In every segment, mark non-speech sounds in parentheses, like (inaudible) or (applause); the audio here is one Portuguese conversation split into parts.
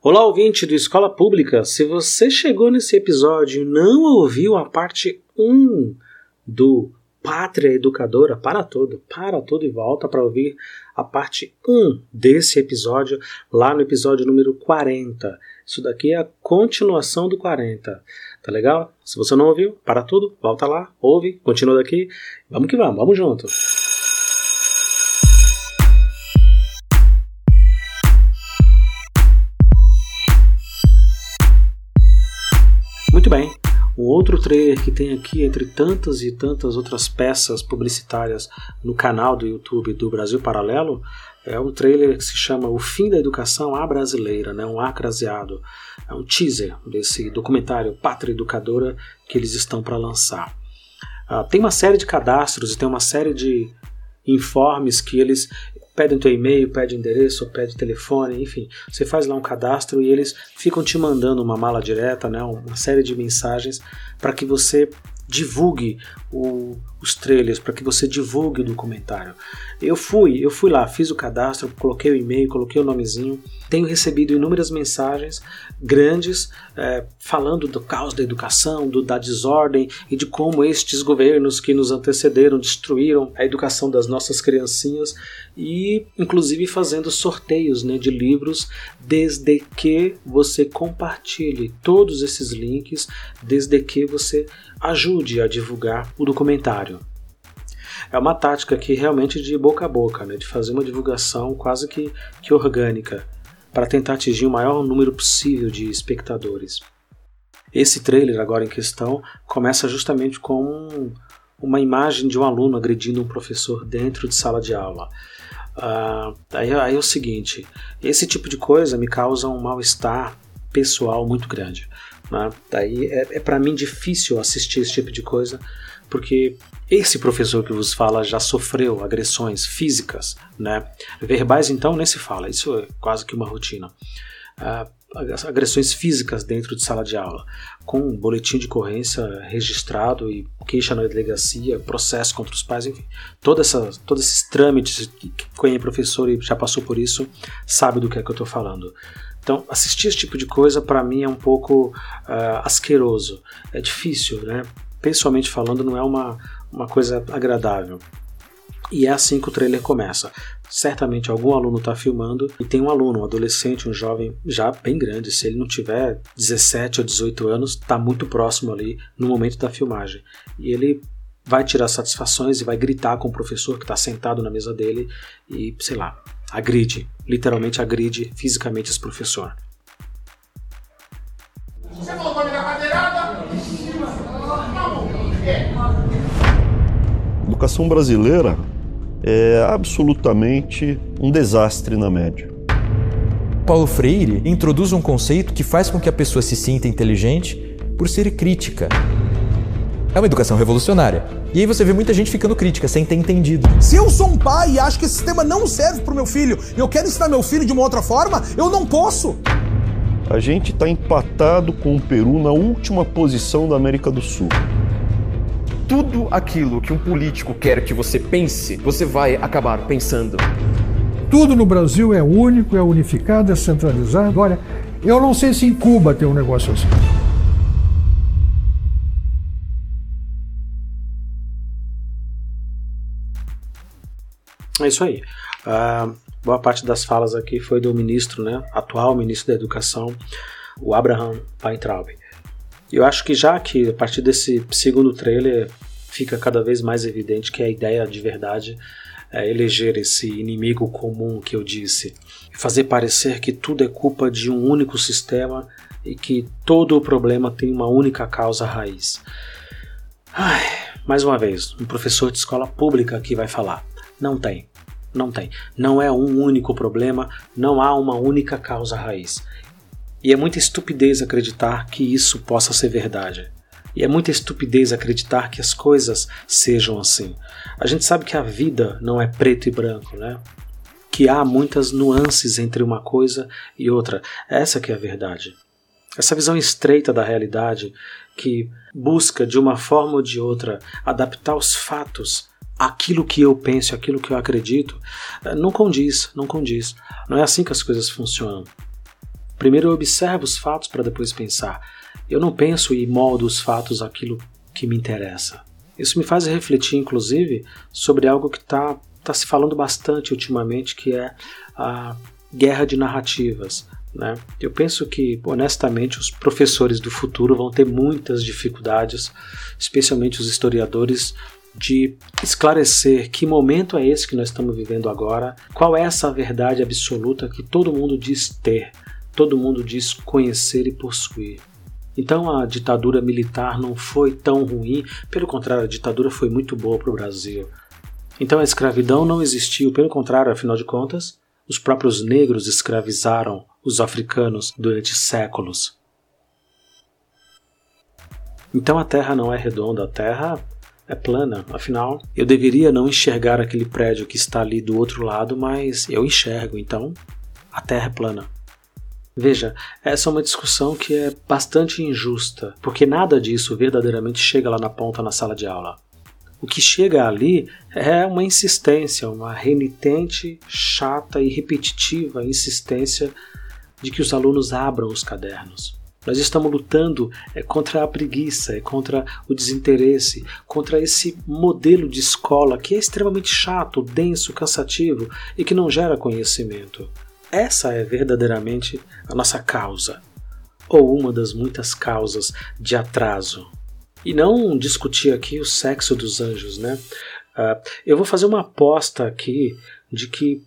Olá, ouvinte do Escola Pública. Se você chegou nesse episódio e não ouviu a parte 1 do Pátria Educadora, para tudo, para tudo e volta para ouvir a parte 1 desse episódio, lá no episódio número 40. Isso daqui é a continuação do 40. Tá legal? Se você não ouviu, para tudo, volta lá, ouve, continua daqui. Vamos que vamos, vamos junto. Um outro trailer que tem aqui, entre tantas e tantas outras peças publicitárias no canal do YouTube do Brasil Paralelo, é um trailer que se chama O Fim da Educação à Brasileira, né? um acraseado. É um teaser desse documentário Pátria Educadora que eles estão para lançar. Uh, tem uma série de cadastros e tem uma série de informes que eles pedem teu e-mail, pedem endereço, pedem telefone, enfim, você faz lá um cadastro e eles ficam te mandando uma mala direta, né, uma série de mensagens para que você divulgue o, os trailers, para que você divulgue o documentário. Eu fui, eu fui lá, fiz o cadastro, coloquei o e-mail, coloquei o nomezinho, tenho recebido inúmeras mensagens grandes é, falando do caos da educação, do, da desordem e de como estes governos que nos antecederam destruíram a educação das nossas criancinhas e inclusive fazendo sorteios né, de livros desde que você compartilhe todos esses links, desde que você ajude a divulgar o documentário. É uma tática aqui realmente de boca a boca, né, de fazer uma divulgação quase que, que orgânica, para tentar atingir o maior número possível de espectadores. Esse trailer agora em questão começa justamente com uma imagem de um aluno agredindo um professor dentro de sala de aula. Uh, aí, aí é o seguinte: esse tipo de coisa me causa um mal-estar pessoal muito grande. Né? Daí é, é para mim difícil assistir esse tipo de coisa, porque esse professor que vos fala já sofreu agressões físicas, né? Verbais, então, nem se fala, isso é quase que uma rotina. Uh, agressões físicas dentro de sala de aula, com boletim de ocorrência registrado e queixa na delegacia, processo contra os pais, enfim, toda essa, todos esses trâmites, quem é professor e já passou por isso, sabe do que é que eu estou falando. Então, assistir esse tipo de coisa para mim é um pouco uh, asqueroso. É difícil, né? Pessoalmente falando, não é uma, uma coisa agradável. E é assim que o trailer começa. Certamente algum aluno está filmando e tem um aluno, um adolescente, um jovem já bem grande. Se ele não tiver 17 ou 18 anos, está muito próximo ali no momento da filmagem. E ele vai tirar satisfações e vai gritar com o professor que está sentado na mesa dele e, sei lá, agride, literalmente agride fisicamente esse professor. Você colocou ele na cadeirada? Educação brasileira é absolutamente um desastre na média. Paulo Freire introduz um conceito que faz com que a pessoa se sinta inteligente por ser crítica. É uma educação revolucionária. E aí você vê muita gente ficando crítica, sem ter entendido. Se eu sou um pai e acho que esse sistema não serve para o meu filho, e eu quero ensinar meu filho de uma outra forma, eu não posso. A gente está empatado com o Peru na última posição da América do Sul. Tudo aquilo que um político quer que você pense, você vai acabar pensando. Tudo no Brasil é único, é unificado, é centralizado. Olha, eu não sei se em Cuba tem um negócio assim. É isso aí. Uh, boa parte das falas aqui foi do ministro, né, atual ministro da Educação, o Abraham Weintraub. Eu acho que já que a partir desse segundo trailer fica cada vez mais evidente que a ideia de verdade é eleger esse inimigo comum que eu disse, fazer parecer que tudo é culpa de um único sistema e que todo o problema tem uma única causa raiz. Ai, mais uma vez, um professor de escola pública que vai falar. Não tem. Não tem. Não é um único problema, não há uma única causa raiz. E é muita estupidez acreditar que isso possa ser verdade. E é muita estupidez acreditar que as coisas sejam assim. A gente sabe que a vida não é preto e branco, né? Que há muitas nuances entre uma coisa e outra. Essa que é a verdade. Essa visão estreita da realidade que busca de uma forma ou de outra adaptar os fatos aquilo que eu penso, aquilo que eu acredito, eh, não condiz, não condiz. Não é assim que as coisas funcionam. Primeiro eu observo os fatos para depois pensar. Eu não penso e moldo os fatos aquilo que me interessa. Isso me faz refletir, inclusive, sobre algo que está tá se falando bastante ultimamente, que é a guerra de narrativas. Né? Eu penso que, honestamente, os professores do futuro vão ter muitas dificuldades, especialmente os historiadores, de esclarecer que momento é esse que nós estamos vivendo agora, qual é essa verdade absoluta que todo mundo diz ter, todo mundo diz conhecer e possuir. Então a ditadura militar não foi tão ruim, pelo contrário, a ditadura foi muito boa para o Brasil. Então a escravidão não existiu, pelo contrário, afinal de contas, os próprios negros escravizaram os africanos durante séculos. Então a Terra não é redonda, a Terra é plana. Afinal, eu deveria não enxergar aquele prédio que está ali do outro lado, mas eu enxergo, então a Terra é plana. Veja, essa é uma discussão que é bastante injusta, porque nada disso verdadeiramente chega lá na ponta na sala de aula. O que chega ali é uma insistência, uma renitente, chata e repetitiva insistência de que os alunos abram os cadernos. Nós estamos lutando é, contra a preguiça, é contra o desinteresse, contra esse modelo de escola que é extremamente chato, denso, cansativo e que não gera conhecimento. Essa é verdadeiramente a nossa causa, ou uma das muitas causas de atraso. E não discutir aqui o sexo dos anjos, né? Uh, eu vou fazer uma aposta aqui de que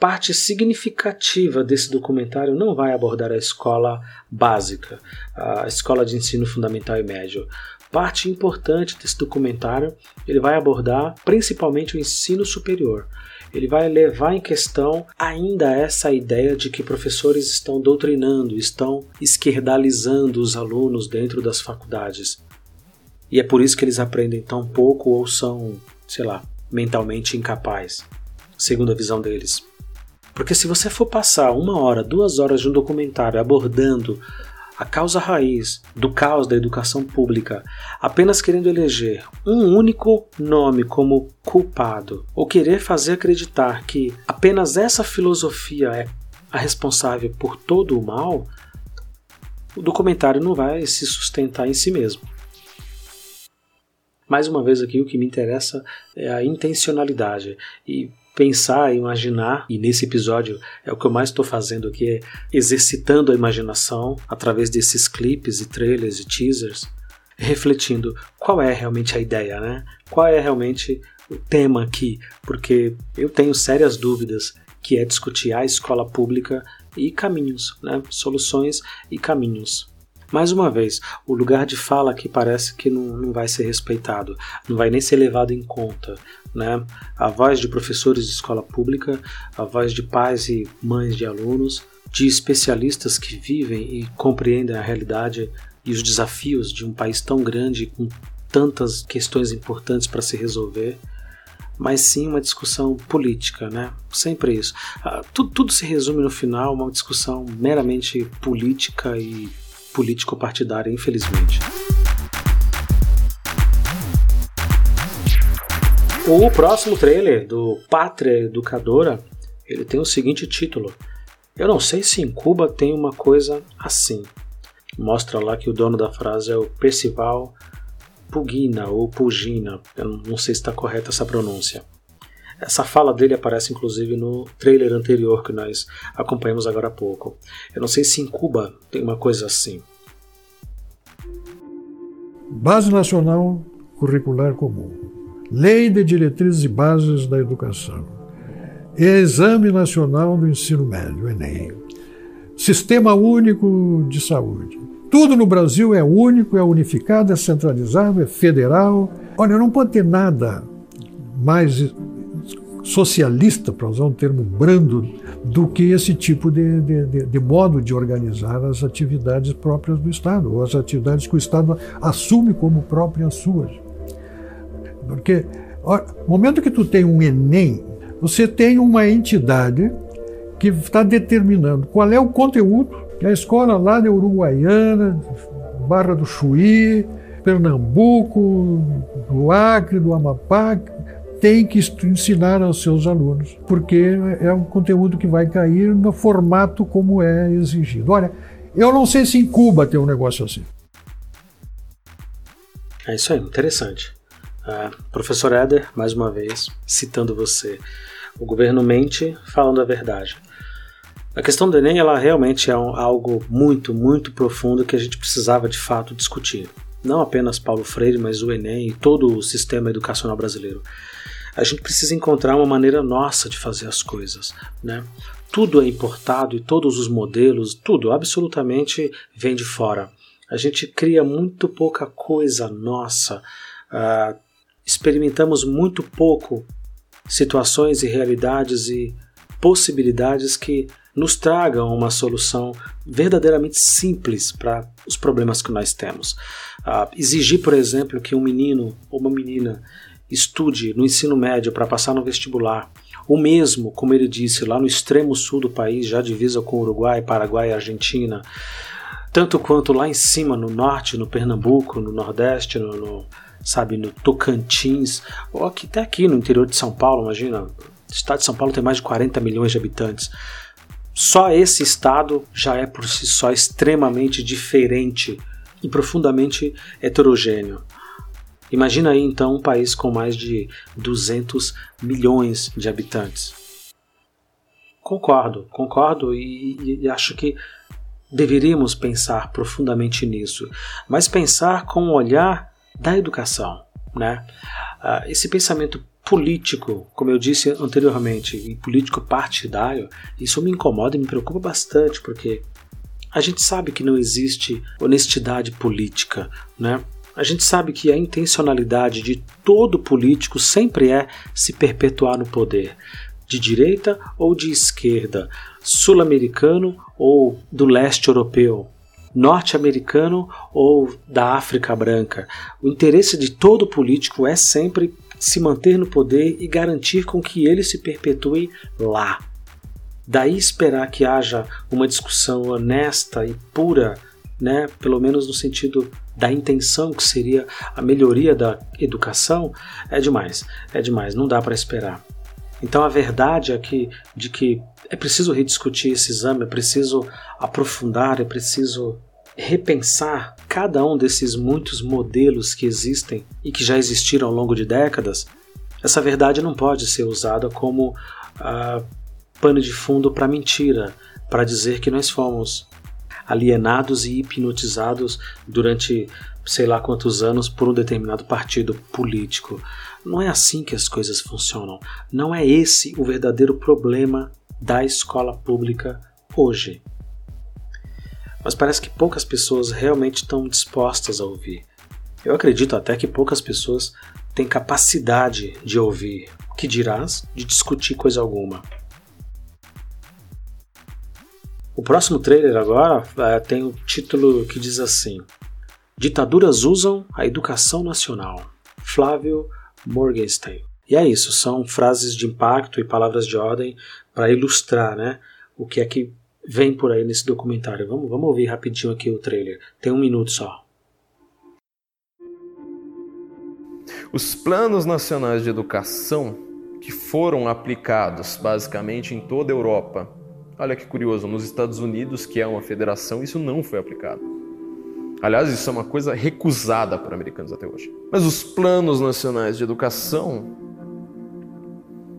parte significativa desse documentário não vai abordar a escola básica, a escola de ensino fundamental e médio. Parte importante desse documentário ele vai abordar principalmente o ensino superior, ele vai levar em questão ainda essa ideia de que professores estão doutrinando, estão esquerdalizando os alunos dentro das faculdades. E é por isso que eles aprendem tão pouco ou são, sei lá, mentalmente incapazes, segundo a visão deles. Porque se você for passar uma hora, duas horas de um documentário abordando a causa raiz do caos da educação pública, apenas querendo eleger um único nome como culpado, ou querer fazer acreditar que apenas essa filosofia é a responsável por todo o mal, o documentário não vai se sustentar em si mesmo. Mais uma vez aqui o que me interessa é a intencionalidade e pensar, imaginar, e nesse episódio é o que eu mais estou fazendo aqui, é exercitando a imaginação através desses clipes e trailers e teasers, refletindo qual é realmente a ideia, né? Qual é realmente o tema aqui, porque eu tenho sérias dúvidas que é discutir a escola pública e caminhos, né? soluções e caminhos. Mais uma vez, o lugar de fala aqui parece que não, não vai ser respeitado, não vai nem ser levado em conta. Né? A voz de professores de escola pública, a voz de pais e mães de alunos, de especialistas que vivem e compreendem a realidade e os desafios de um país tão grande com tantas questões importantes para se resolver, mas sim uma discussão política, né? Sempre isso. Ah, tudo, tudo se resume no final a uma discussão meramente política e político-partidária, infelizmente. O próximo trailer do Pátria Educadora, ele tem o seguinte título: Eu não sei se em Cuba tem uma coisa assim. Mostra lá que o dono da frase é o Percival Pugina ou Pugina, eu não sei se está correta essa pronúncia. Essa fala dele aparece inclusive no trailer anterior que nós acompanhamos agora há pouco. Eu não sei se em Cuba tem uma coisa assim. Base Nacional Curricular Comum, Lei de Diretrizes e Bases da Educação, Exame Nacional do Ensino Médio, Enem, Sistema Único de Saúde. Tudo no Brasil é único, é unificado, é centralizado, é federal. Olha, não pode ter nada mais socialista, para usar um termo brando, do que esse tipo de, de, de, modo de organizar as atividades próprias do Estado, ou as atividades que o Estado assume como próprias suas. Porque no momento que tu tem um Enem, você tem uma entidade que está determinando qual é o conteúdo que a escola lá da Uruguaiana, Barra do Chuí, Pernambuco, do Acre, do Amapá, tem que ensinar aos seus alunos, porque é um conteúdo que vai cair no formato como é exigido. Olha, eu não sei se em Cuba tem um negócio assim. É isso aí, interessante. Uh, professor Éder, mais uma vez, citando você. O governo mente falando a verdade. A questão do Enem, ela realmente é um, algo muito, muito profundo que a gente precisava de fato discutir. Não apenas Paulo Freire, mas o Enem e todo o sistema educacional brasileiro. A gente precisa encontrar uma maneira nossa de fazer as coisas, né? Tudo é importado e todos os modelos, tudo absolutamente vem de fora. A gente cria muito pouca coisa nossa, uh, experimentamos muito pouco situações e realidades e possibilidades que nos tragam uma solução verdadeiramente simples para os problemas que nós temos. Uh, exigir, por exemplo, que um menino ou uma menina estude no ensino médio para passar no vestibular, o mesmo, como ele disse, lá no extremo sul do país, já divisa com Uruguai, Paraguai e Argentina, tanto quanto lá em cima, no norte, no Pernambuco, no Nordeste, no, no sabe, no Tocantins, ou aqui, até aqui no interior de São Paulo, imagina, o estado de São Paulo tem mais de 40 milhões de habitantes. Só esse estado já é por si só extremamente diferente e profundamente heterogêneo. Imagina aí então um país com mais de 200 milhões de habitantes. Concordo, concordo e, e acho que Deveríamos pensar profundamente nisso, mas pensar com o olhar da educação. Né? Uh, esse pensamento político, como eu disse anteriormente, e político partidário, isso me incomoda e me preocupa bastante, porque a gente sabe que não existe honestidade política, né? A gente sabe que a intencionalidade de todo político sempre é se perpetuar no poder, de direita ou de esquerda, sul-americano ou do leste europeu, norte-americano ou da África branca. O interesse de todo político é sempre se manter no poder e garantir com que ele se perpetue lá. Daí esperar que haja uma discussão honesta e pura, né, pelo menos no sentido da intenção que seria a melhoria da educação, é demais. É demais, não dá para esperar. Então a verdade é que, de que é preciso rediscutir esse exame, é preciso aprofundar, é preciso repensar cada um desses muitos modelos que existem e que já existiram ao longo de décadas. Essa verdade não pode ser usada como ah, pano de fundo para mentira, para dizer que nós fomos alienados e hipnotizados durante sei lá quantos anos por um determinado partido político. Não é assim que as coisas funcionam. Não é esse o verdadeiro problema da escola pública hoje. Mas parece que poucas pessoas realmente estão dispostas a ouvir. Eu acredito até que poucas pessoas têm capacidade de ouvir, que dirás de discutir coisa alguma. O próximo trailer agora é, tem o um título que diz assim: Ditaduras usam a educação nacional. Flávio Morgenstern. E é isso, são frases de impacto e palavras de ordem para ilustrar né, o que é que vem por aí nesse documentário. Vamos, vamos ouvir rapidinho aqui o trailer. Tem um minuto só. Os planos nacionais de educação que foram aplicados basicamente em toda a Europa. Olha que curioso, nos Estados Unidos, que é uma federação, isso não foi aplicado. Aliás, isso é uma coisa recusada por americanos até hoje. Mas os planos nacionais de educação,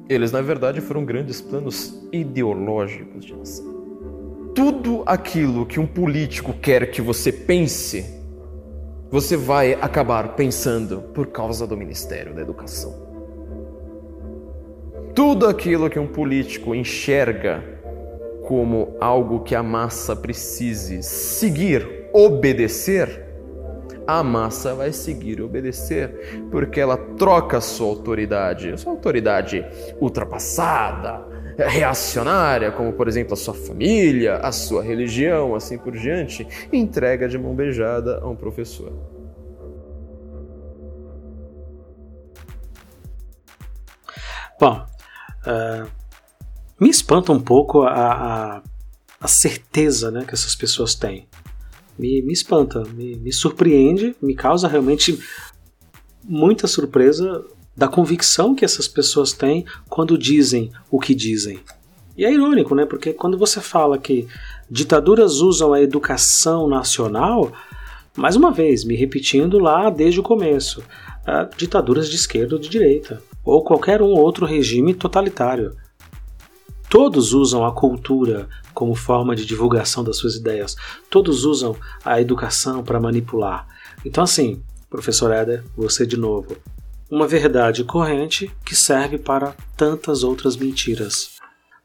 eles na verdade foram grandes planos ideológicos de nação. Tudo aquilo que um político quer que você pense, você vai acabar pensando por causa do Ministério da Educação. Tudo aquilo que um político enxerga como algo que a massa precise seguir obedecer, a massa vai seguir e obedecer, porque ela troca sua autoridade, sua autoridade ultrapassada, reacionária, como por exemplo a sua família, a sua religião, assim por diante, entrega de mão beijada a um professor. Bom, uh, me espanta um pouco a, a, a certeza né, que essas pessoas têm me, me espanta, me, me surpreende, me causa realmente muita surpresa da convicção que essas pessoas têm quando dizem o que dizem. E é irônico, né? Porque quando você fala que ditaduras usam a educação nacional, mais uma vez, me repetindo lá desde o começo, ditaduras de esquerda ou de direita, ou qualquer um outro regime totalitário. Todos usam a cultura como forma de divulgação das suas ideias. Todos usam a educação para manipular. Então, assim, professor Éder, você de novo. Uma verdade corrente que serve para tantas outras mentiras.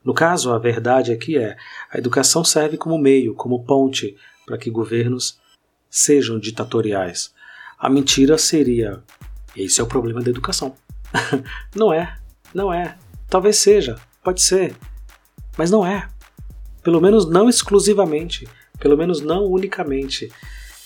No caso, a verdade aqui é: a educação serve como meio, como ponte para que governos sejam ditatoriais. A mentira seria: esse é o problema da educação. (laughs) não é, não é. Talvez seja, pode ser, mas não é. Pelo menos não exclusivamente, pelo menos não unicamente.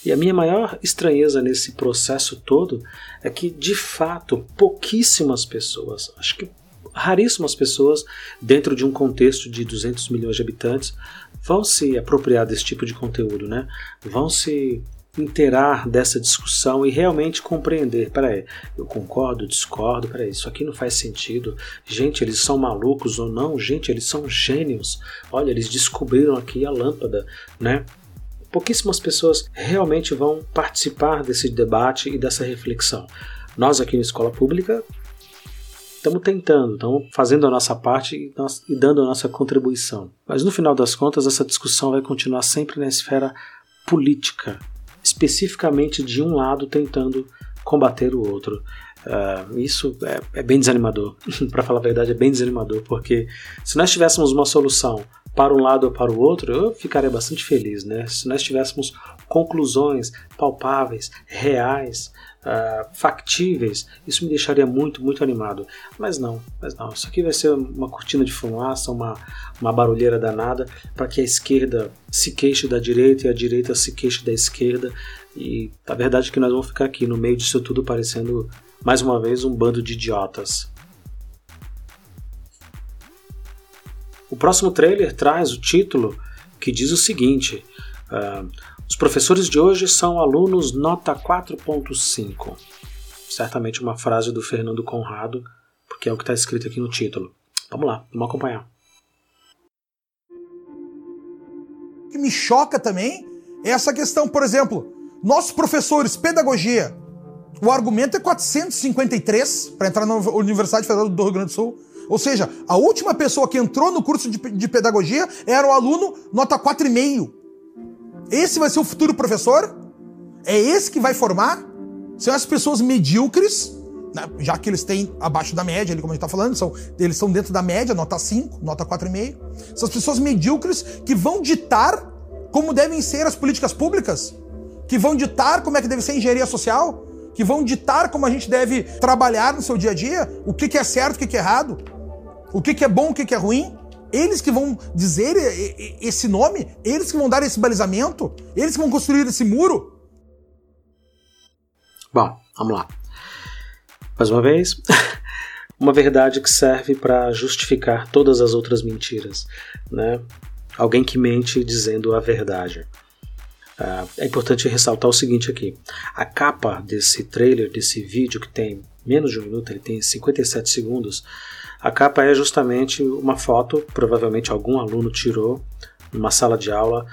E a minha maior estranheza nesse processo todo é que, de fato, pouquíssimas pessoas, acho que raríssimas pessoas, dentro de um contexto de 200 milhões de habitantes, vão se apropriar desse tipo de conteúdo, né? Vão se inteirar dessa discussão e realmente compreender. Peraí, eu concordo, discordo, peraí, isso aqui não faz sentido. Gente, eles são malucos ou não? Gente, eles são gênios. Olha, eles descobriram aqui a lâmpada, né? Pouquíssimas pessoas realmente vão participar desse debate e dessa reflexão. Nós aqui na escola pública estamos tentando, estamos fazendo a nossa parte e, nós, e dando a nossa contribuição. Mas no final das contas, essa discussão vai continuar sempre na esfera política, especificamente de um lado tentando combater o outro. Uh, isso é, é, bem desanimador, (laughs) para falar a verdade, é bem desanimador, porque se nós tivéssemos uma solução para um lado ou para o outro, eu ficaria bastante feliz, né? Se nós tivéssemos conclusões palpáveis, reais, uh, factíveis, isso me deixaria muito, muito animado. Mas não, mas não. Isso aqui vai ser uma cortina de fumaça, uma, uma barulheira danada para que a esquerda se queixe da direita e a direita se queixe da esquerda. E a verdade é que nós vamos ficar aqui no meio disso tudo parecendo mais uma vez um bando de idiotas. O próximo trailer traz o título que diz o seguinte: uh, os professores de hoje são alunos nota 4.5. Certamente uma frase do Fernando Conrado, porque é o que está escrito aqui no título. Vamos lá, vamos acompanhar. O que me choca também é essa questão, por exemplo, nossos professores, pedagogia, o argumento é 453 para entrar na Universidade Federal do Rio Grande do Sul. Ou seja, a última pessoa que entrou no curso de, de pedagogia era o aluno nota 4,5. Esse vai ser o futuro professor? É esse que vai formar? São as pessoas medíocres, né? já que eles têm abaixo da média, ali, como a gente está falando, são, eles são dentro da média, nota 5, nota 4,5. São as pessoas medíocres que vão ditar como devem ser as políticas públicas, que vão ditar como é que deve ser a engenharia social, que vão ditar como a gente deve trabalhar no seu dia a dia, o que, que é certo, o que, que é errado, o que, que é bom, o que, que é ruim. Eles que vão dizer esse nome, eles que vão dar esse balizamento, eles que vão construir esse muro. Bom, vamos lá. Mais uma vez, (laughs) uma verdade que serve para justificar todas as outras mentiras, né? Alguém que mente dizendo a verdade. Uh, é importante ressaltar o seguinte aqui: a capa desse trailer, desse vídeo que tem menos de um minuto, ele tem 57 segundos. A capa é justamente uma foto, provavelmente algum aluno tirou numa sala de aula.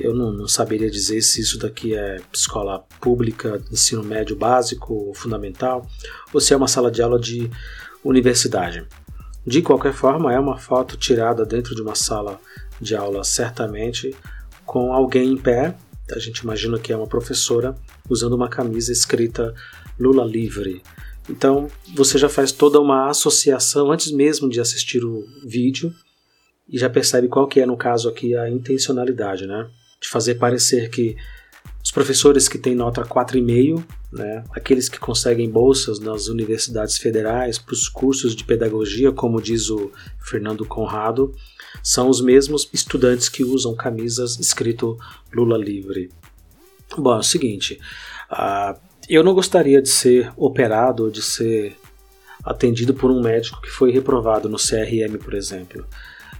Eu não, não saberia dizer se isso daqui é escola pública, ensino médio básico ou fundamental, ou se é uma sala de aula de universidade. De qualquer forma, é uma foto tirada dentro de uma sala de aula, certamente, com alguém em pé. A gente imagina que é uma professora usando uma camisa escrita Lula livre. Então você já faz toda uma associação antes mesmo de assistir o vídeo e já percebe qual que é no caso aqui a intencionalidade, né? De fazer parecer que os professores que têm nota 4,5, né, aqueles que conseguem bolsas nas universidades federais para os cursos de pedagogia, como diz o Fernando Conrado, são os mesmos estudantes que usam camisas escrito Lula livre. Bom, é o seguinte, eu não gostaria de ser operado ou de ser atendido por um médico que foi reprovado no CRM, por exemplo.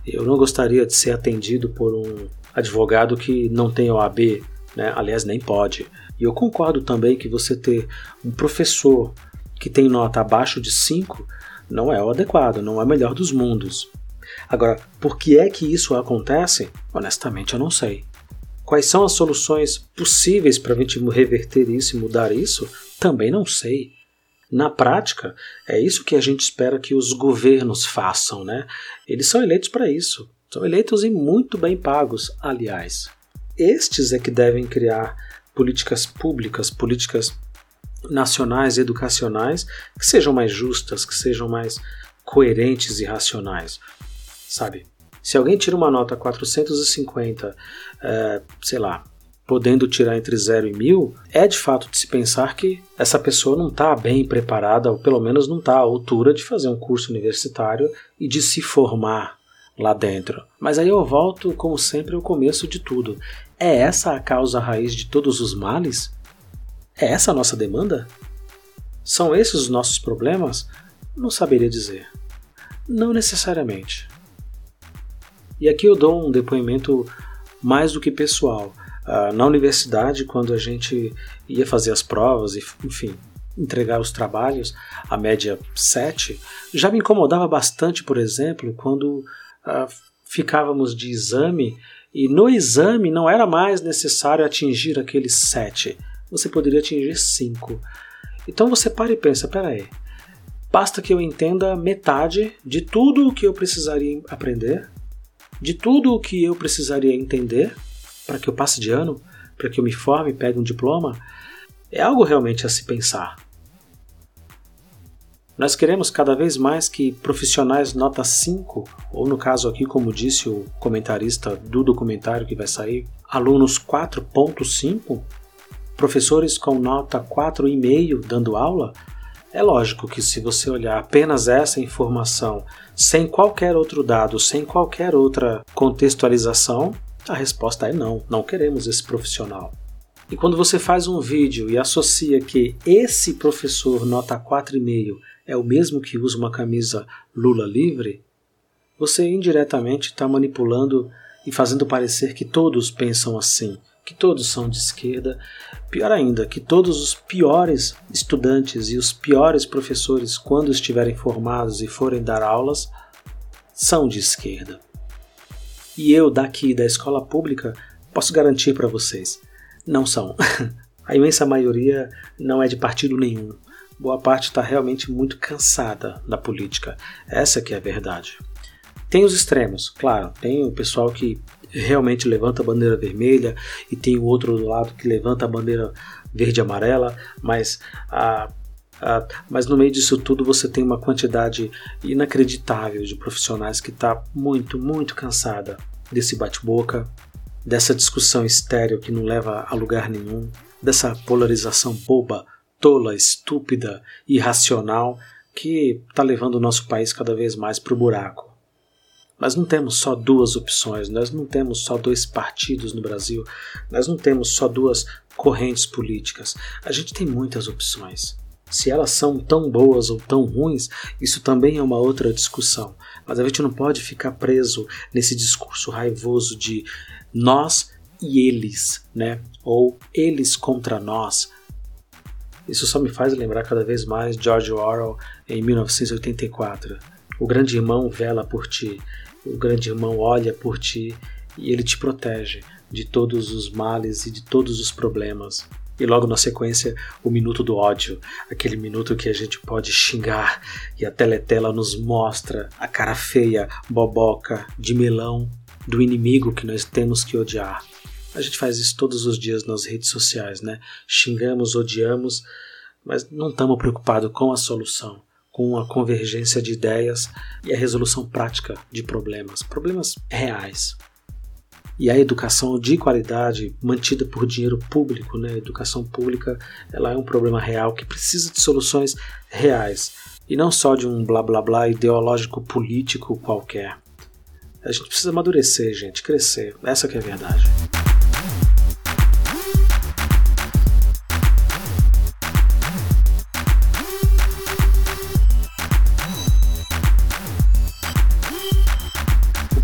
Eu não gostaria de ser atendido por um advogado que não tem OAB, né? aliás, nem pode. E eu concordo também que você ter um professor que tem nota abaixo de 5 não é o adequado, não é o melhor dos mundos. Agora, por que é que isso acontece? Honestamente, eu não sei. Quais são as soluções possíveis para a gente reverter isso e mudar isso? Também não sei. Na prática, é isso que a gente espera que os governos façam, né? Eles são eleitos para isso. São eleitos e muito bem pagos, aliás. Estes é que devem criar políticas públicas, políticas nacionais educacionais que sejam mais justas, que sejam mais coerentes e racionais, sabe? Se alguém tira uma nota 450, é, sei lá, podendo tirar entre 0 e 1000, é de fato de se pensar que essa pessoa não está bem preparada, ou pelo menos não está à altura de fazer um curso universitário e de se formar lá dentro. Mas aí eu volto, como sempre, ao começo de tudo. É essa a causa raiz de todos os males? É essa a nossa demanda? São esses os nossos problemas? Não saberia dizer. Não necessariamente. E aqui eu dou um depoimento mais do que pessoal. Uh, na universidade, quando a gente ia fazer as provas e, enfim, entregar os trabalhos, a média 7, já me incomodava bastante, por exemplo, quando uh, ficávamos de exame e no exame não era mais necessário atingir aquele 7 você poderia atingir 5. Então você para e pensa, peraí, basta que eu entenda metade de tudo o que eu precisaria aprender, de tudo o que eu precisaria entender para que eu passe de ano, para que eu me forme e pegue um diploma, é algo realmente a se pensar. Nós queremos cada vez mais que profissionais nota 5, ou no caso aqui, como disse o comentarista do documentário que vai sair, alunos 4.5, professores com nota 4,5 dando aula, é lógico que se você olhar apenas essa informação, sem qualquer outro dado, sem qualquer outra contextualização, a resposta é não, não queremos esse profissional. E quando você faz um vídeo e associa que esse professor nota 4,5 é o mesmo que usa uma camisa Lula livre, você indiretamente está manipulando e fazendo parecer que todos pensam assim, que todos são de esquerda. Pior ainda, que todos os piores estudantes e os piores professores, quando estiverem formados e forem dar aulas, são de esquerda. E eu, daqui da escola pública, posso garantir para vocês: não são. (laughs) A imensa maioria não é de partido nenhum. Boa parte está realmente muito cansada da política. Essa que é a verdade. Tem os extremos, claro. Tem o pessoal que realmente levanta a bandeira vermelha e tem o outro lado que levanta a bandeira verde e amarela, mas a, mas no meio disso tudo você tem uma quantidade inacreditável de profissionais que está muito, muito cansada desse bate-boca, dessa discussão estéreo que não leva a lugar nenhum, dessa polarização boba, tola, estúpida, irracional que está levando o nosso país cada vez mais para o buraco. Nós não temos só duas opções, nós não temos só dois partidos no Brasil, nós não temos só duas correntes políticas. A gente tem muitas opções. Se elas são tão boas ou tão ruins, isso também é uma outra discussão. Mas a gente não pode ficar preso nesse discurso raivoso de nós e eles, né? Ou eles contra nós. Isso só me faz lembrar cada vez mais George Orwell em 1984. O grande irmão vela por ti o grande irmão olha por ti e ele te protege de todos os males e de todos os problemas. E logo na sequência, o minuto do ódio, aquele minuto que a gente pode xingar e a teletela nos mostra a cara feia, boboca, de melão do inimigo que nós temos que odiar. A gente faz isso todos os dias nas redes sociais, né? Xingamos, odiamos, mas não estamos preocupados com a solução com a convergência de ideias e a resolução prática de problemas, problemas reais. E a educação de qualidade mantida por dinheiro público, né? A educação pública, ela é um problema real que precisa de soluções reais e não só de um blá blá blá ideológico político qualquer. A gente precisa amadurecer, gente, crescer. Essa que é a verdade.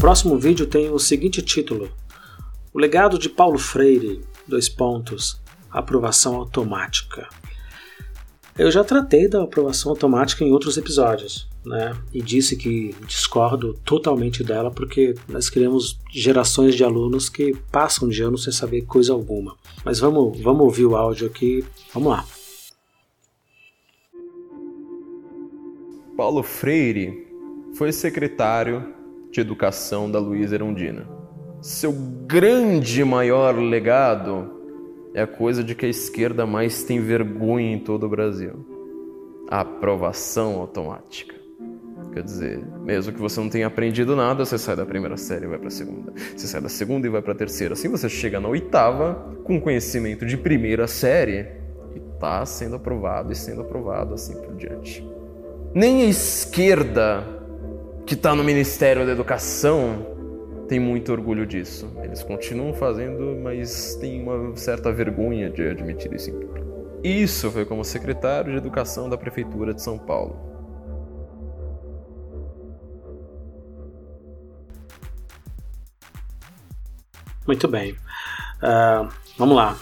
Próximo vídeo tem o seguinte título: O legado de Paulo Freire, dois pontos, aprovação automática. Eu já tratei da aprovação automática em outros episódios, né? E disse que discordo totalmente dela porque nós criamos gerações de alunos que passam de ano sem saber coisa alguma. Mas vamos, vamos ouvir o áudio aqui. Vamos lá. Paulo Freire foi secretário de Educação da Luísa Erundina. Seu grande maior legado é a coisa de que a esquerda mais tem vergonha em todo o Brasil: a aprovação automática. Quer dizer, mesmo que você não tenha aprendido nada, você sai da primeira série e vai para a segunda. Você sai da segunda e vai para a terceira. Assim você chega na oitava com conhecimento de primeira série e está sendo aprovado e sendo aprovado assim por diante. Nem a esquerda que está no Ministério da Educação tem muito orgulho disso. Eles continuam fazendo, mas tem uma certa vergonha de admitir isso. Isso foi como secretário de Educação da Prefeitura de São Paulo. Muito bem. Uh, vamos lá.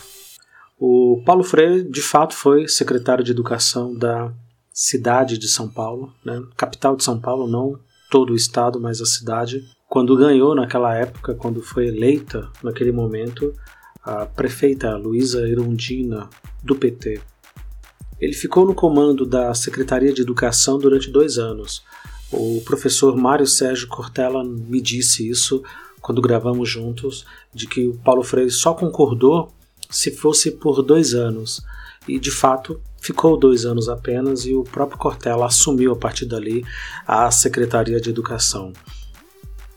O Paulo Freire, de fato, foi secretário de Educação da cidade de São Paulo, né? capital de São Paulo, não todo o estado, mas a cidade quando ganhou naquela época, quando foi eleita naquele momento, a prefeita Luísa Erundina, do PT. Ele ficou no comando da Secretaria de Educação durante dois anos. O professor Mário Sérgio Cortella me disse isso quando gravamos juntos, de que o Paulo Freire só concordou se fosse por dois anos. E de fato ficou dois anos apenas, e o próprio Cortella assumiu a partir dali a Secretaria de Educação.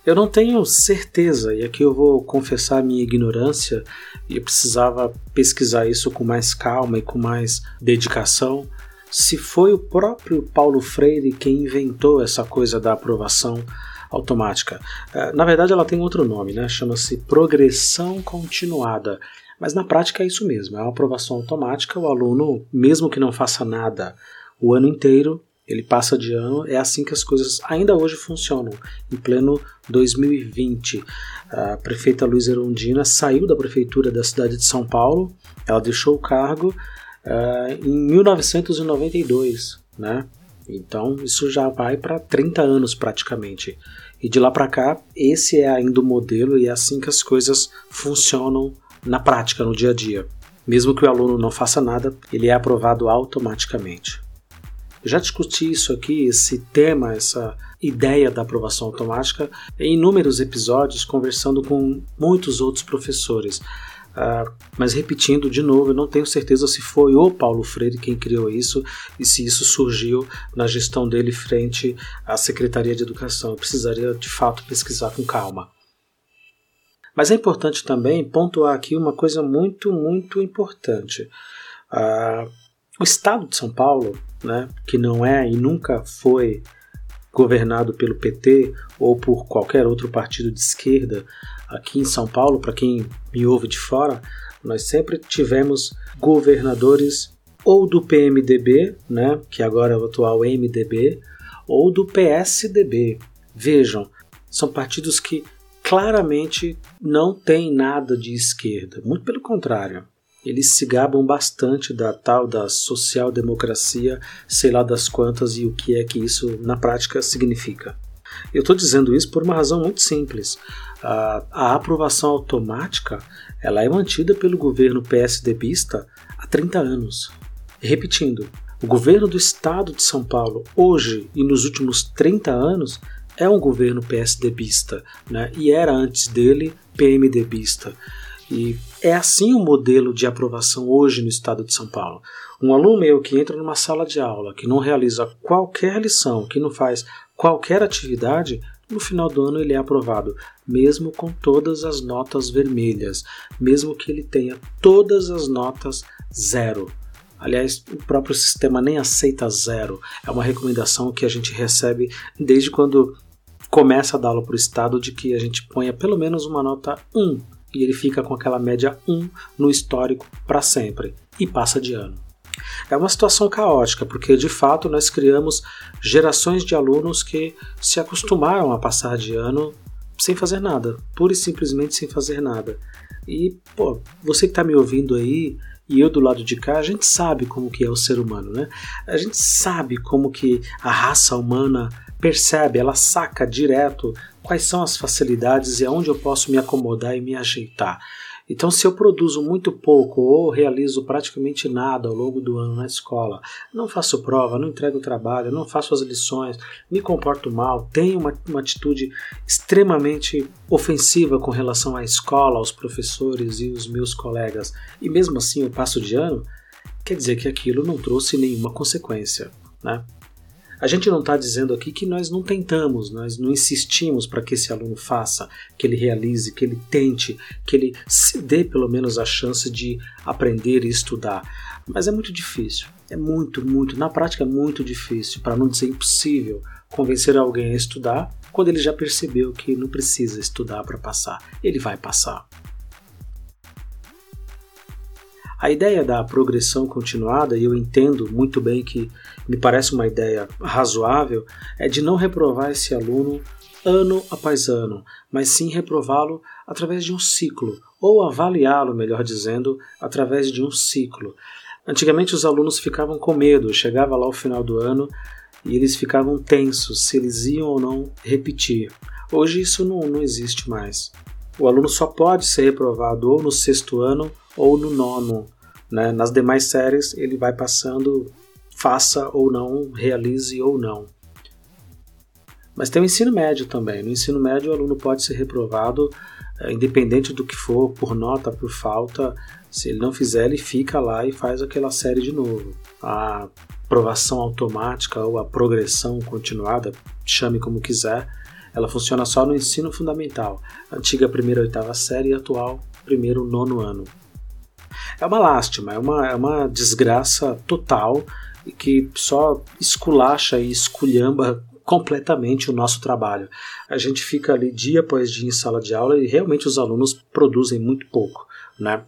Eu não tenho certeza, e aqui eu vou confessar minha ignorância, e eu precisava pesquisar isso com mais calma e com mais dedicação, se foi o próprio Paulo Freire quem inventou essa coisa da aprovação automática. É, na verdade, ela tem outro nome, né? chama-se progressão continuada. Mas na prática é isso mesmo, é uma aprovação automática. O aluno, mesmo que não faça nada o ano inteiro, ele passa de ano, é assim que as coisas ainda hoje funcionam, em pleno 2020. A prefeita Luiz Erundina saiu da prefeitura da cidade de São Paulo, ela deixou o cargo uh, em 1992, né? Então isso já vai para 30 anos praticamente. E de lá para cá, esse é ainda o modelo e é assim que as coisas funcionam na prática, no dia a dia. Mesmo que o aluno não faça nada, ele é aprovado automaticamente. Já discuti isso aqui, esse tema, essa ideia da aprovação automática, em inúmeros episódios, conversando com muitos outros professores. Uh, mas repetindo de novo, eu não tenho certeza se foi o Paulo Freire quem criou isso e se isso surgiu na gestão dele frente à Secretaria de Educação. Eu precisaria de fato pesquisar com calma. Mas é importante também pontuar aqui uma coisa muito, muito importante. Uh, o Estado de São Paulo né, que não é e nunca foi governado pelo PT ou por qualquer outro partido de esquerda aqui em São Paulo, para quem me ouve de fora, nós sempre tivemos governadores ou do PMDB, né, que agora é o atual MDB, ou do PSDB. Vejam, são partidos que claramente não têm nada de esquerda, muito pelo contrário eles se gabam bastante da tal da social-democracia, sei lá das quantas e o que é que isso na prática significa. Eu estou dizendo isso por uma razão muito simples. A, a, aprovação automática ela é mantida pelo governo PSDBista há 30 anos. Repetindo, o governo do estado de São Paulo, hoje e nos últimos 30 anos, é um governo PSDBista, né? e era antes dele PMDBista. E é assim o modelo de aprovação hoje no estado de São Paulo. Um aluno meu que entra numa sala de aula, que não realiza qualquer lição, que não faz qualquer atividade, no final do ano ele é aprovado, mesmo com todas as notas vermelhas, mesmo que ele tenha todas as notas zero. Aliás, o próprio sistema nem aceita zero. É uma recomendação que a gente recebe desde quando começa a dar aula para o Estado de que a gente ponha pelo menos uma nota 1 e ele fica com aquela média 1 no histórico para sempre e passa de ano. É uma situação caótica, porque de fato nós criamos gerações de alunos que se acostumaram a passar de ano sem fazer nada, pura e simplesmente sem fazer nada. E, pô, você que está me ouvindo aí e eu do lado de cá, a gente sabe como que é o ser humano, né? A gente sabe como que a raça humana percebe, ela saca direto quais são as facilidades e aonde eu posso me acomodar e me ajeitar. Então, se eu produzo muito pouco ou realizo praticamente nada ao longo do ano na escola, não faço prova, não entrego trabalho, não faço as lições, me comporto mal, tenho uma, uma atitude extremamente ofensiva com relação à escola, aos professores e os meus colegas, e mesmo assim eu passo de ano, quer dizer que aquilo não trouxe nenhuma consequência. Né? A gente não está dizendo aqui que nós não tentamos, nós não insistimos para que esse aluno faça, que ele realize, que ele tente, que ele se dê pelo menos a chance de aprender e estudar. Mas é muito difícil, é muito, muito, na prática é muito difícil, para não dizer impossível, convencer alguém a estudar quando ele já percebeu que não precisa estudar para passar. Ele vai passar. A ideia da progressão continuada, e eu entendo muito bem que me parece uma ideia razoável, é de não reprovar esse aluno ano após ano, mas sim reprová-lo através de um ciclo, ou avaliá-lo, melhor dizendo, através de um ciclo. Antigamente os alunos ficavam com medo, chegava lá o final do ano e eles ficavam tensos se eles iam ou não repetir. Hoje isso não, não existe mais. O aluno só pode ser reprovado ou no sexto ano ou no nono. Né? Nas demais séries ele vai passando, faça ou não, realize ou não. Mas tem o ensino médio também. No ensino médio o aluno pode ser reprovado, é, independente do que for, por nota, por falta. Se ele não fizer, ele fica lá e faz aquela série de novo. A aprovação automática ou a progressão continuada, chame como quiser, ela funciona só no ensino fundamental, antiga primeira oitava série e atual primeiro nono ano. É uma lástima, é uma, é uma desgraça total que só esculacha e esculhamba completamente o nosso trabalho. A gente fica ali dia após dia em sala de aula e realmente os alunos produzem muito pouco, né?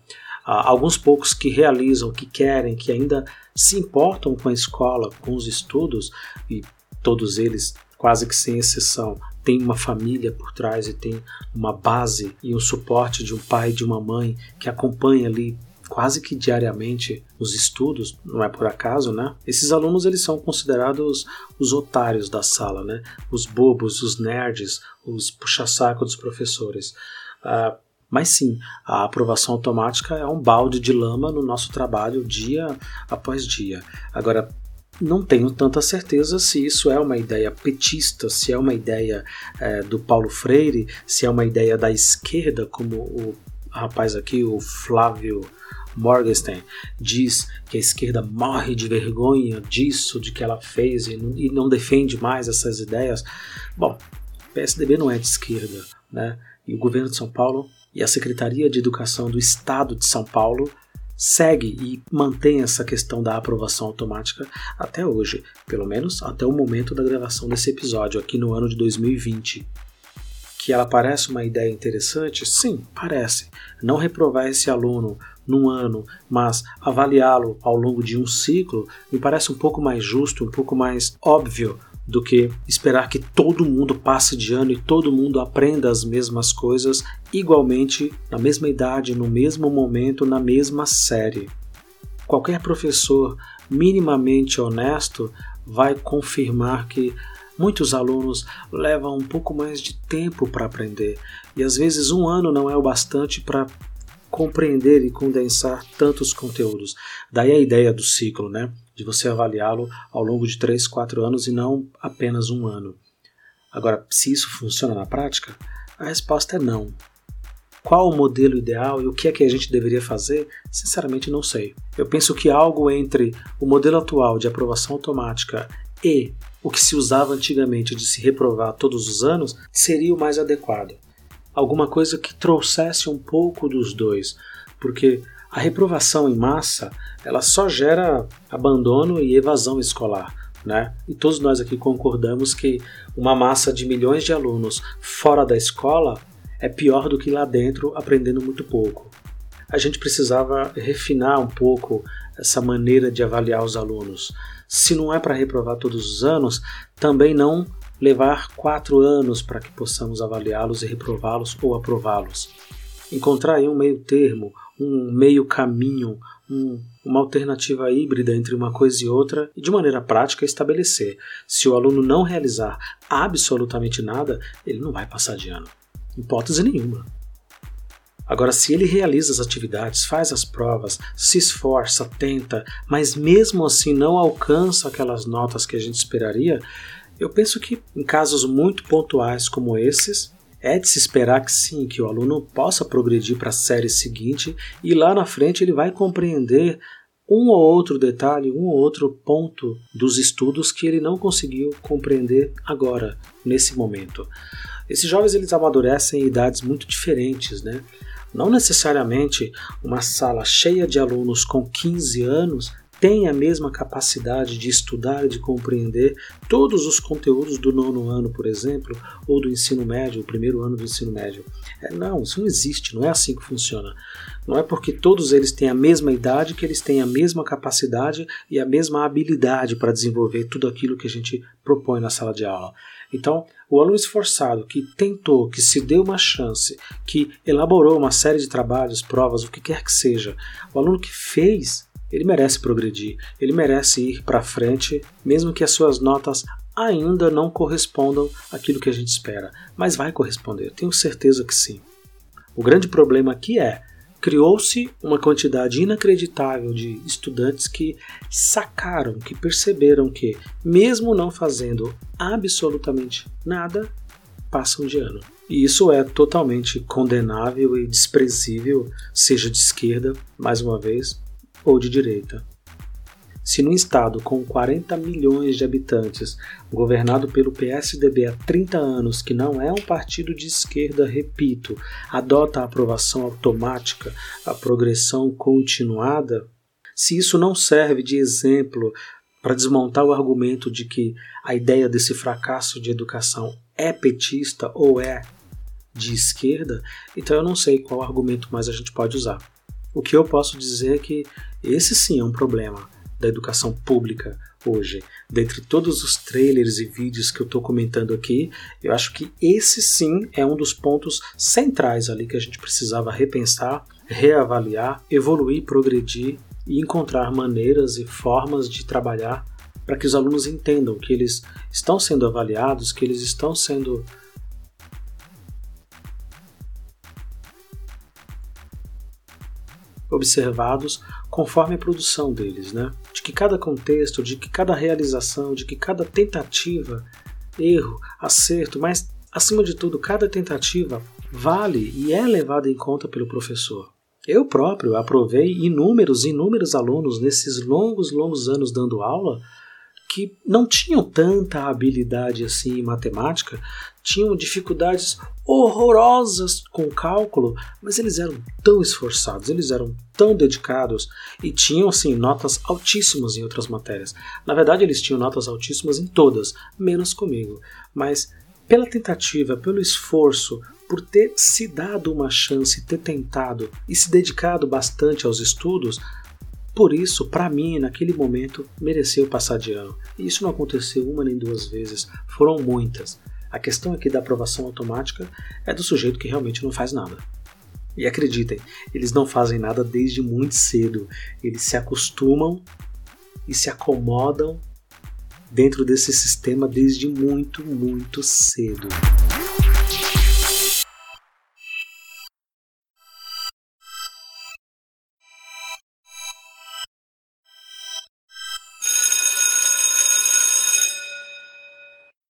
alguns poucos que realizam, que querem, que ainda se importam com a escola, com os estudos, e todos eles, quase que sem exceção, têm uma família por trás e tem uma base e um suporte de um pai e de uma mãe que acompanha ali quase que diariamente os estudos, não é por acaso, né? Esses alunos eles são considerados os otários da sala, né? Os bobos, os nerds, os puxa-saco dos professores. Uh, mas sim, a aprovação automática é um balde de lama no nosso trabalho dia após dia. Agora, não tenho tanta certeza se isso é uma ideia petista, se é uma ideia é, do Paulo Freire, se é uma ideia da esquerda, como o rapaz aqui, o Flávio Morgenstern, diz que a esquerda morre de vergonha disso, de que ela fez e não, e não defende mais essas ideias. Bom, o PSDB não é de esquerda, né? E o governo de São Paulo e a Secretaria de Educação do Estado de São Paulo segue e mantém essa questão da aprovação automática até hoje, pelo menos até o momento da gravação desse episódio, aqui no ano de 2020 que ela parece uma ideia interessante? Sim, parece. Não reprovar esse aluno num ano, mas avaliá-lo ao longo de um ciclo me parece um pouco mais justo, um pouco mais óbvio do que esperar que todo mundo passe de ano e todo mundo aprenda as mesmas coisas igualmente, na mesma idade, no mesmo momento, na mesma série. Qualquer professor minimamente honesto vai confirmar que Muitos alunos levam um pouco mais de tempo para aprender e às vezes um ano não é o bastante para compreender e condensar tantos conteúdos. Daí a ideia do ciclo, né? De você avaliá-lo ao longo de 3, 4 anos e não apenas um ano. Agora, se isso funciona na prática, a resposta é não. Qual o modelo ideal e o que é que a gente deveria fazer? Sinceramente, não sei. Eu penso que algo entre o modelo atual de aprovação automática e o que se usava antigamente de se reprovar todos os anos seria o mais adequado. Alguma coisa que trouxesse um pouco dos dois, porque a reprovação em massa ela só gera abandono e evasão escolar. Né? E todos nós aqui concordamos que uma massa de milhões de alunos fora da escola é pior do que lá dentro aprendendo muito pouco. A gente precisava refinar um pouco essa maneira de avaliar os alunos se não é para reprovar todos os anos, também não levar quatro anos para que possamos avaliá-los e reprová-los ou aprová-los. encontrar aí um meio termo, um meio caminho, um, uma alternativa híbrida entre uma coisa e outra e de maneira prática estabelecer. Se o aluno não realizar absolutamente nada, ele não vai passar de ano. Hipótese nenhuma. Agora, se ele realiza as atividades, faz as provas, se esforça, tenta, mas mesmo assim não alcança aquelas notas que a gente esperaria, eu penso que em casos muito pontuais como esses, é de se esperar que sim, que o aluno possa progredir para a série seguinte e lá na frente ele vai compreender um ou outro detalhe, um ou outro ponto dos estudos que ele não conseguiu compreender agora, nesse momento. Esses jovens eles amadurecem em idades muito diferentes, né? Não necessariamente uma sala cheia de alunos com 15 anos tem a mesma capacidade de estudar e de compreender todos os conteúdos do nono ano, por exemplo, ou do ensino médio, o primeiro ano do ensino médio. É, não, isso não existe, não é assim que funciona. Não é porque todos eles têm a mesma idade que eles têm a mesma capacidade e a mesma habilidade para desenvolver tudo aquilo que a gente propõe na sala de aula. Então, o aluno esforçado que tentou, que se deu uma chance, que elaborou uma série de trabalhos, provas, o que quer que seja, o aluno que fez, ele merece progredir, ele merece ir para frente, mesmo que as suas notas ainda não correspondam àquilo que a gente espera, mas vai corresponder, tenho certeza que sim. O grande problema aqui é criou-se uma quantidade inacreditável de estudantes que sacaram, que perceberam que, mesmo não fazendo absolutamente nada, passam de ano. E isso é totalmente condenável e desprezível, seja de esquerda, mais uma vez, ou de direita. Se num estado com 40 milhões de habitantes, governado pelo PSDB há 30 anos, que não é um partido de esquerda, repito, adota a aprovação automática, a progressão continuada, se isso não serve de exemplo para desmontar o argumento de que a ideia desse fracasso de educação é petista ou é de esquerda, então eu não sei qual argumento mais a gente pode usar. O que eu posso dizer é que esse sim é um problema da educação pública hoje. Dentre todos os trailers e vídeos que eu estou comentando aqui, eu acho que esse sim é um dos pontos centrais ali que a gente precisava repensar, reavaliar, evoluir, progredir e encontrar maneiras e formas de trabalhar para que os alunos entendam que eles estão sendo avaliados, que eles estão sendo observados conforme a produção deles, né? De que cada contexto, de que cada realização, de que cada tentativa, erro, acerto, mas acima de tudo, cada tentativa vale e é levada em conta pelo professor. Eu próprio aprovei inúmeros, inúmeros alunos nesses longos, longos anos dando aula que não tinham tanta habilidade assim em matemática, tinham dificuldades horrorosas com cálculo, mas eles eram tão esforçados, eles eram tão dedicados e tinham assim notas altíssimas em outras matérias. Na verdade, eles tinham notas altíssimas em todas, menos comigo. Mas pela tentativa, pelo esforço, por ter se dado uma chance, ter tentado e se dedicado bastante aos estudos, por isso, para mim, naquele momento, mereceu passar de ano. E isso não aconteceu uma nem duas vezes, foram muitas. A questão aqui da aprovação automática é do sujeito que realmente não faz nada. E acreditem, eles não fazem nada desde muito cedo. Eles se acostumam e se acomodam dentro desse sistema desde muito, muito cedo.